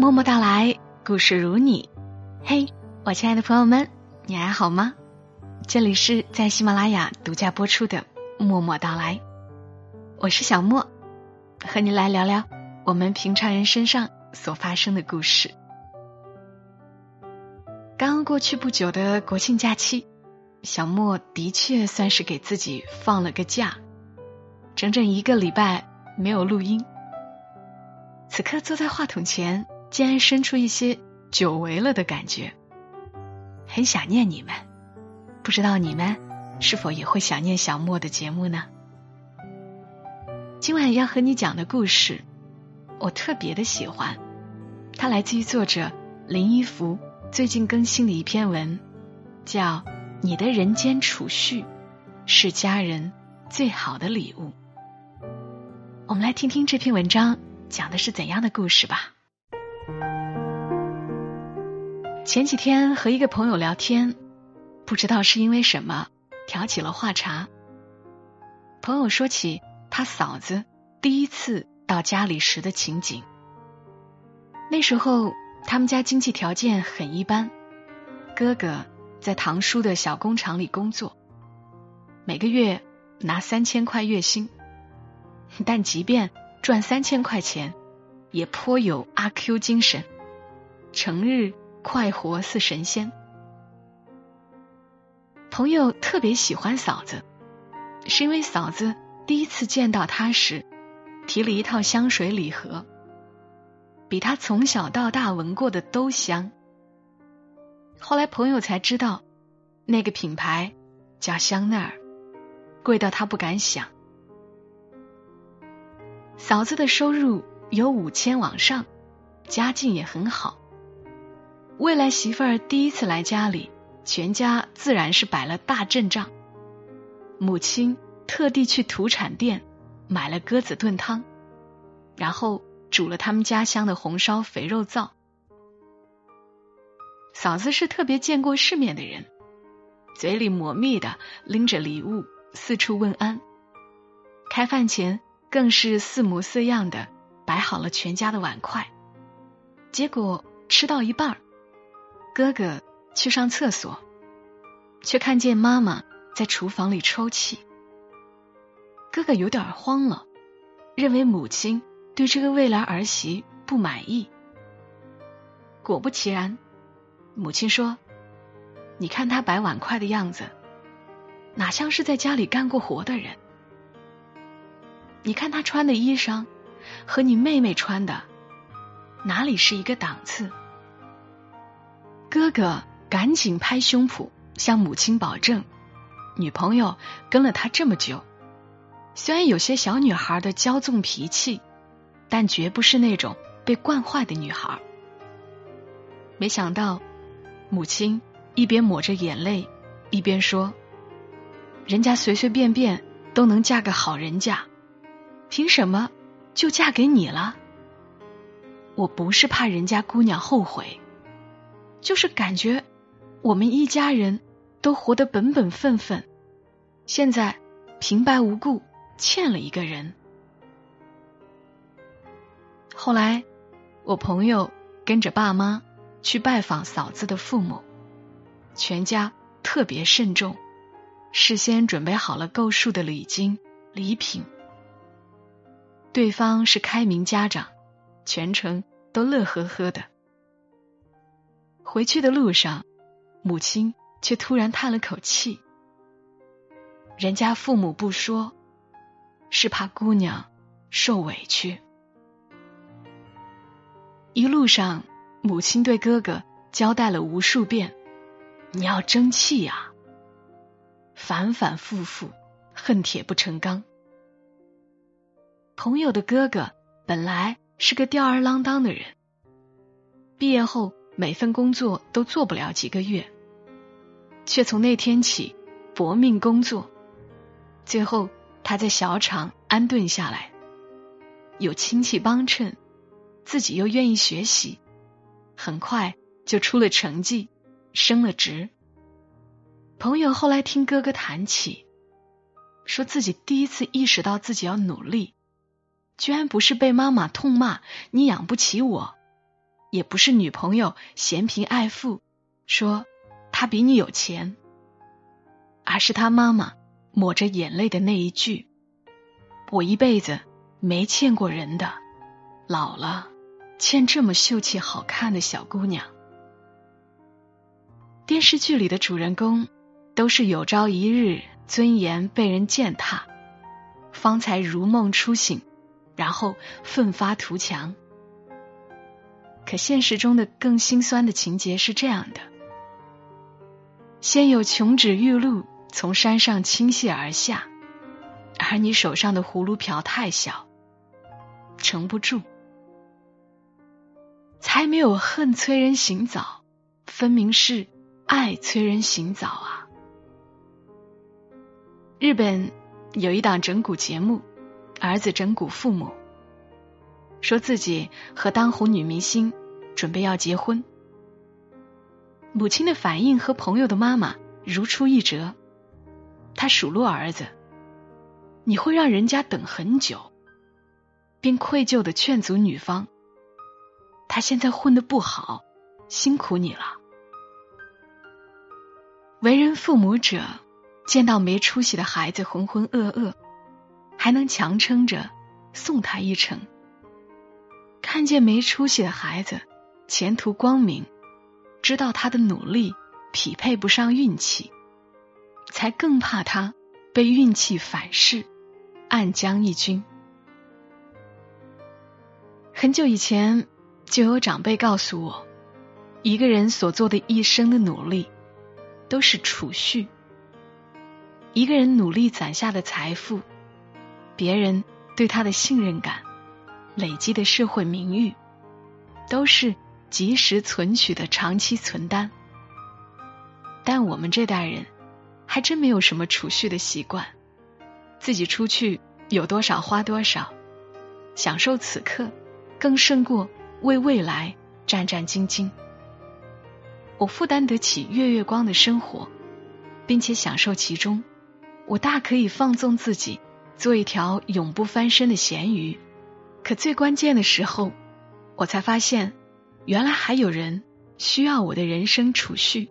默默到来，故事如你。嘿，我亲爱的朋友们，你还好吗？这里是在喜马拉雅独家播出的《默默到来》，我是小莫，和你来聊聊我们平常人身上所发生的故事。刚刚过去不久的国庆假期，小莫的确算是给自己放了个假，整整一个礼拜没有录音。此刻坐在话筒前，竟然生出一些久违了的感觉，很想念你们。不知道你们是否也会想念小莫的节目呢？今晚要和你讲的故事，我特别的喜欢，它来自于作者林一福最近更新的一篇文，叫《你的人间储蓄是家人最好的礼物》。我们来听听这篇文章。讲的是怎样的故事吧？前几天和一个朋友聊天，不知道是因为什么挑起了话茬。朋友说起他嫂子第一次到家里时的情景。那时候他们家经济条件很一般，哥哥在堂叔的小工厂里工作，每个月拿三千块月薪，但即便赚三千块钱，也颇有阿 Q 精神，成日快活似神仙。朋友特别喜欢嫂子，是因为嫂子第一次见到他时，提了一套香水礼盒，比他从小到大闻过的都香。后来朋友才知道，那个品牌叫香奈儿，贵到他不敢想。嫂子的收入有五千往上，家境也很好。未来媳妇儿第一次来家里，全家自然是摆了大阵仗。母亲特地去土产店买了鸽子炖汤，然后煮了他们家乡的红烧肥肉燥。嫂子是特别见过世面的人，嘴里抹蜜的拎着礼物四处问安。开饭前。更是四模四样的摆好了全家的碗筷，结果吃到一半儿，哥哥去上厕所，却看见妈妈在厨房里抽泣。哥哥有点慌了，认为母亲对这个未来儿媳不满意。果不其然，母亲说：“你看他摆碗筷的样子，哪像是在家里干过活的人。”你看他穿的衣裳，和你妹妹穿的，哪里是一个档次？哥哥赶紧拍胸脯向母亲保证，女朋友跟了他这么久，虽然有些小女孩的骄纵脾气，但绝不是那种被惯坏的女孩。没想到，母亲一边抹着眼泪，一边说：“人家随随便便都能嫁个好人家。”凭什么就嫁给你了？我不是怕人家姑娘后悔，就是感觉我们一家人都活得本本分分，现在平白无故欠了一个人。后来我朋友跟着爸妈去拜访嫂子的父母，全家特别慎重，事先准备好了够数的礼金礼品。对方是开明家长，全程都乐呵呵的。回去的路上，母亲却突然叹了口气：“人家父母不说，是怕姑娘受委屈。”一路上，母亲对哥哥交代了无数遍：“你要争气呀！”反反复复，恨铁不成钢。朋友的哥哥本来是个吊儿郎当的人，毕业后每份工作都做不了几个月，却从那天起搏命工作，最后他在小厂安顿下来，有亲戚帮衬，自己又愿意学习，很快就出了成绩，升了职。朋友后来听哥哥谈起，说自己第一次意识到自己要努力。居然不是被妈妈痛骂你养不起我，也不是女朋友嫌贫爱富，说他比你有钱，而是他妈妈抹着眼泪的那一句：“我一辈子没欠过人的，老了欠这么秀气好看的小姑娘。”电视剧里的主人公都是有朝一日尊严被人践踏，方才如梦初醒，然后奋发图强。可现实中的更心酸的情节是这样的：先有琼脂玉露从山上倾泻而下，而你手上的葫芦瓢太小，盛不住；才没有恨催人醒早，分明是爱催人醒早啊！日本有一档整蛊节目，儿子整蛊父母。说自己和当红女明星准备要结婚，母亲的反应和朋友的妈妈如出一辙。他数落儿子：“你会让人家等很久。”并愧疚的劝阻女方：“他现在混的不好，辛苦你了。”为人父母者见到没出息的孩子浑浑噩噩，还能强撑着送他一程。看见没出息的孩子前途光明，知道他的努力匹配不上运气，才更怕他被运气反噬，暗将一军。很久以前就有长辈告诉我，一个人所做的一生的努力，都是储蓄。一个人努力攒下的财富，别人对他的信任感。累积的社会名誉，都是及时存取的长期存单。但我们这代人，还真没有什么储蓄的习惯，自己出去有多少花多少，享受此刻，更胜过为未来战战兢兢。我负担得起月月光的生活，并且享受其中，我大可以放纵自己，做一条永不翻身的咸鱼。可最关键的时候，我才发现，原来还有人需要我的人生储蓄。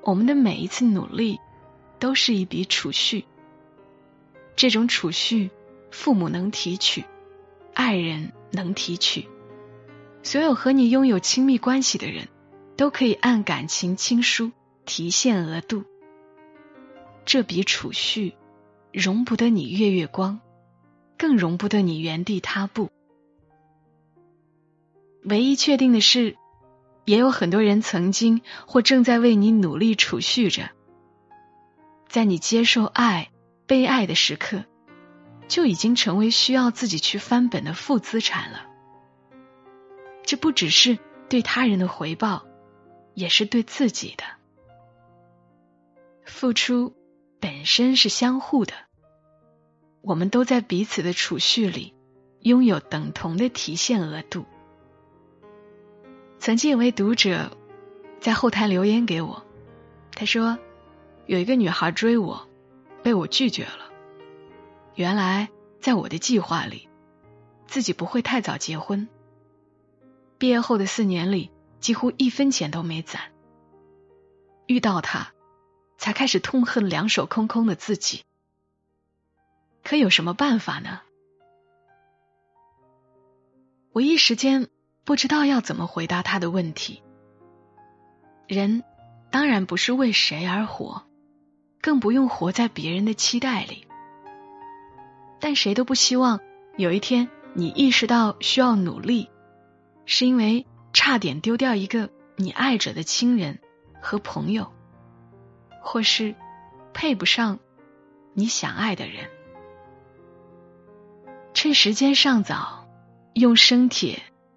我们的每一次努力，都是一笔储蓄。这种储蓄，父母能提取，爱人能提取，所有和你拥有亲密关系的人，都可以按感情亲疏提现额度。这笔储蓄，容不得你月月光。更容不得你原地踏步。唯一确定的是，也有很多人曾经或正在为你努力储蓄着。在你接受爱、被爱的时刻，就已经成为需要自己去翻本的负资产了。这不只是对他人的回报，也是对自己的付出，本身是相互的。我们都在彼此的储蓄里拥有等同的提现额度。曾经有位读者在后台留言给我，他说有一个女孩追我，被我拒绝了。原来在我的计划里，自己不会太早结婚。毕业后的四年里，几乎一分钱都没攒。遇到他，才开始痛恨两手空空的自己。可有什么办法呢？我一时间不知道要怎么回答他的问题。人当然不是为谁而活，更不用活在别人的期待里。但谁都不希望有一天你意识到需要努力，是因为差点丢掉一个你爱着的亲人和朋友，或是配不上你想爱的人。趁时间尚早，用生铁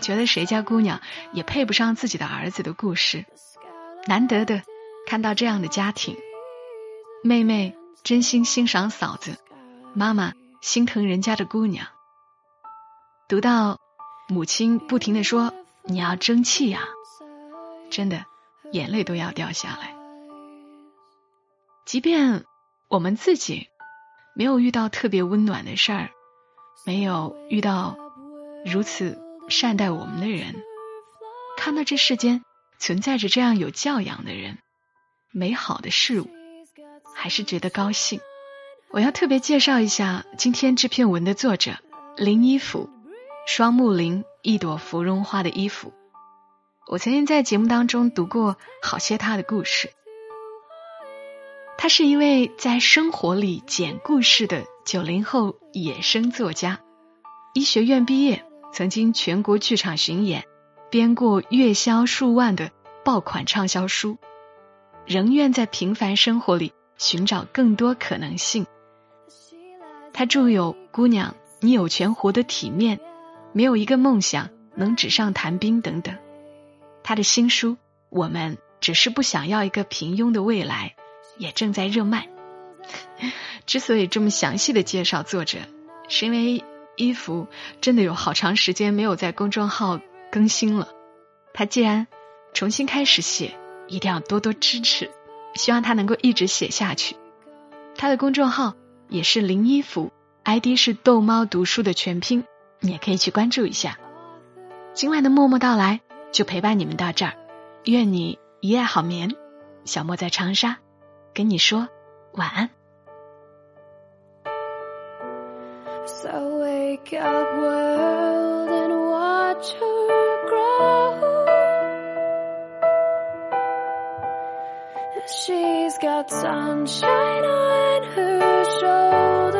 觉得谁家姑娘也配不上自己的儿子的故事。难得的看到这样的家庭，妹妹真心欣赏嫂子，妈妈心疼人家的姑娘。读到母亲不停的说“你要争气呀”，真的眼泪都要掉下来。即便我们自己没有遇到特别温暖的事儿，没有遇到如此善待我们的人，看到这世间。存在着这样有教养的人，美好的事物，还是觉得高兴。我要特别介绍一下今天这篇文的作者林一甫，双木林一朵芙蓉花的衣服。我曾经在节目当中读过好些他的故事。他是一位在生活里讲故事的九零后野生作家，医学院毕业，曾经全国剧场巡演。编过月销数万的爆款畅销书，仍愿在平凡生活里寻找更多可能性。他著有《姑娘，你有权活得体面》，没有一个梦想能纸上谈兵等等。他的新书《我们只是不想要一个平庸的未来》也正在热卖。之所以这么详细的介绍作者，是因为衣服真的有好长时间没有在公众号。更新了，他既然重新开始写，一定要多多支持，希望他能够一直写下去。他的公众号也是林衣服，ID 是逗猫读书的全拼，你也可以去关注一下。今晚的默默到来就陪伴你们到这儿，愿你一夜好眠。小莫在长沙跟你说晚安。So wake up world and watch her grow. She's got sunshine on her shoulders.